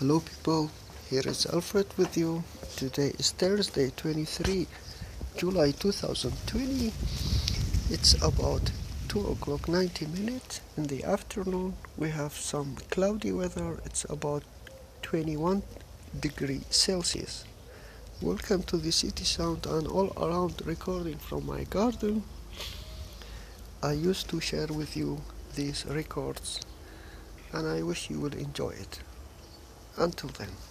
Hello people, here is Alfred with you. Today is Thursday 23 July 2020. It's about 2 o'clock 90 minutes in the afternoon. We have some cloudy weather. It's about 21 degree Celsius. Welcome to the city sound and all around recording from my garden. I used to share with you these records and I wish you will enjoy it. Until then.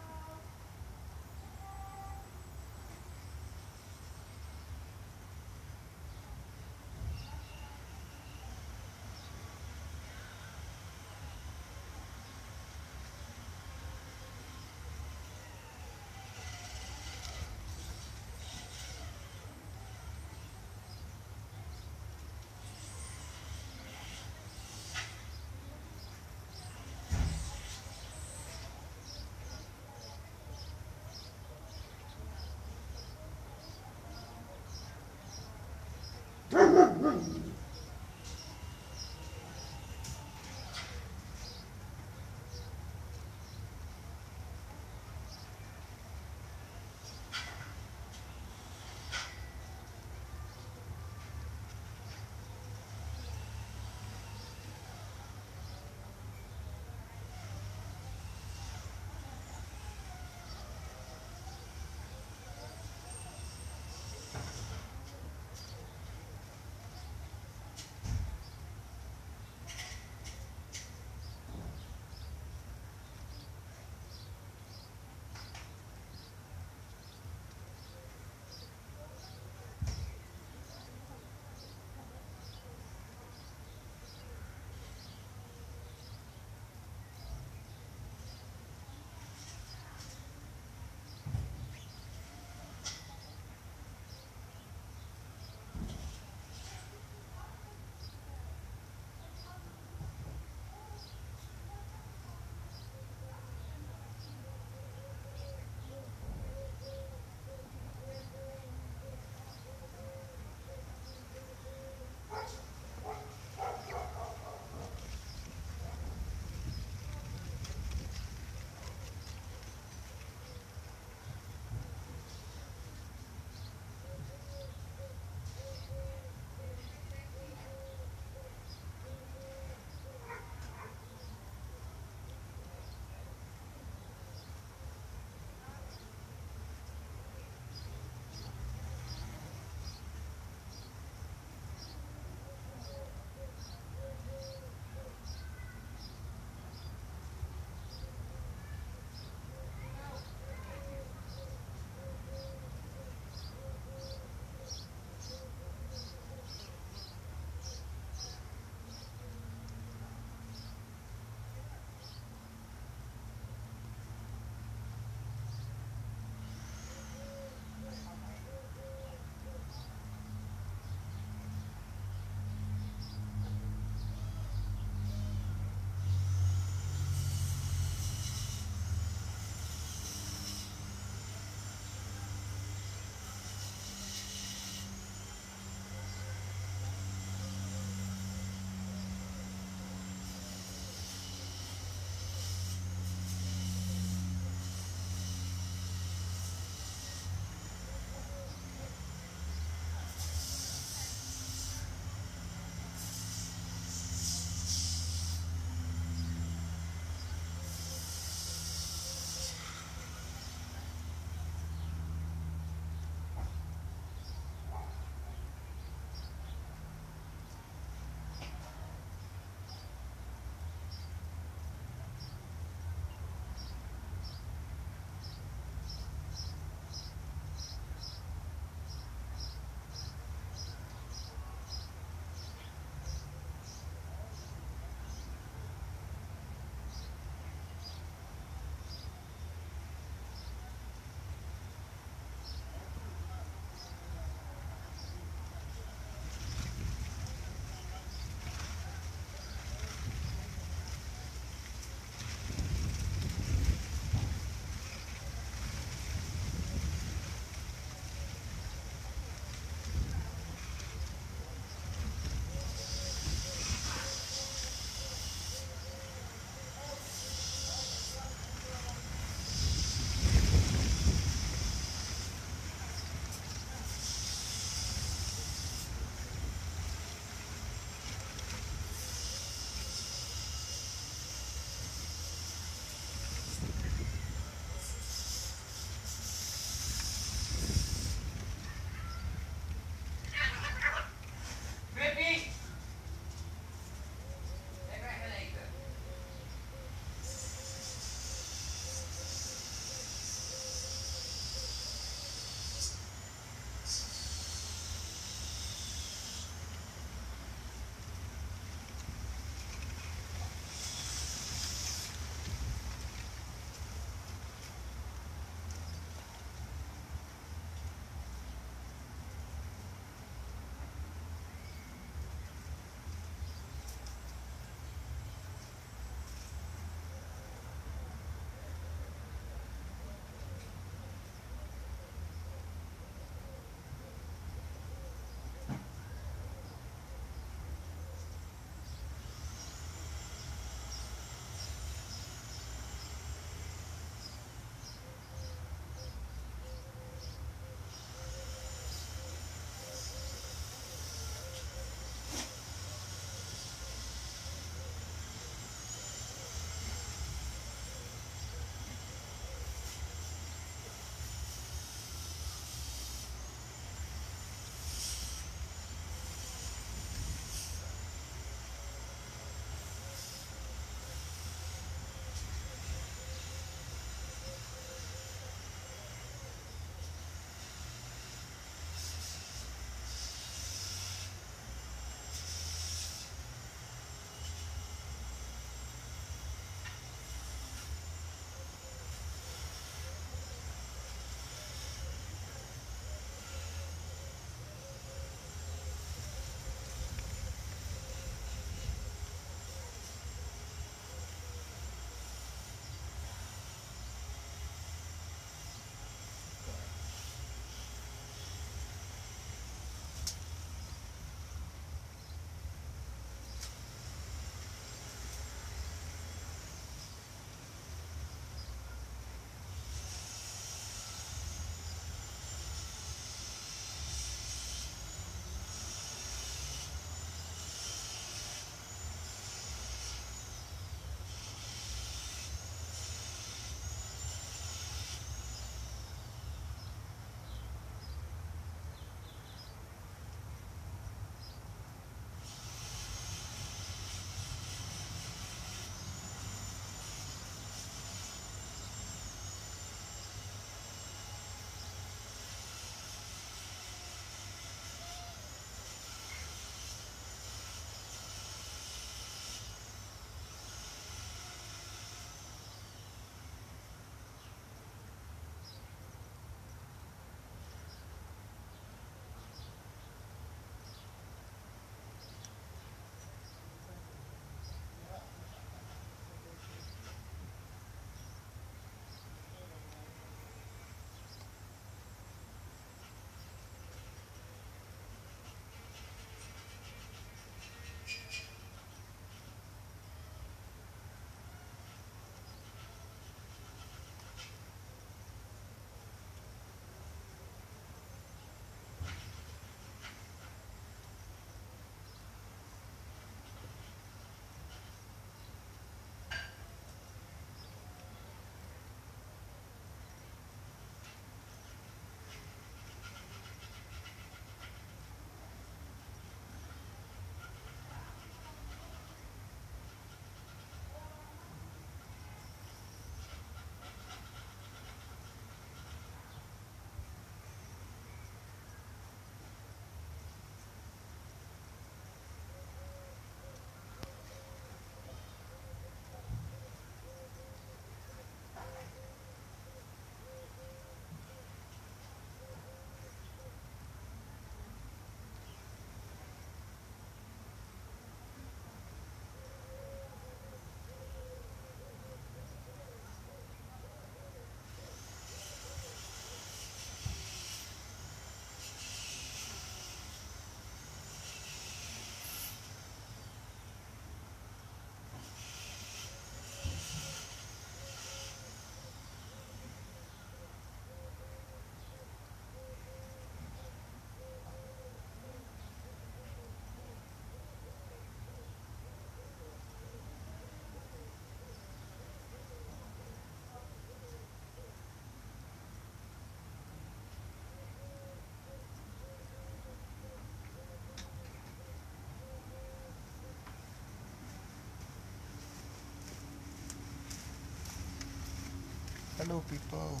Hello people,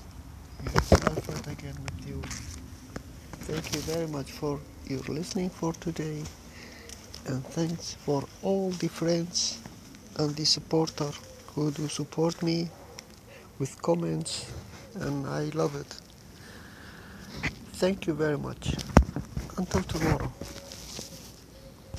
here's Alfred again with you. Thank you very much for your listening for today and thanks for all the friends and the supporter who do support me with comments and I love it. Thank you very much. Until tomorrow.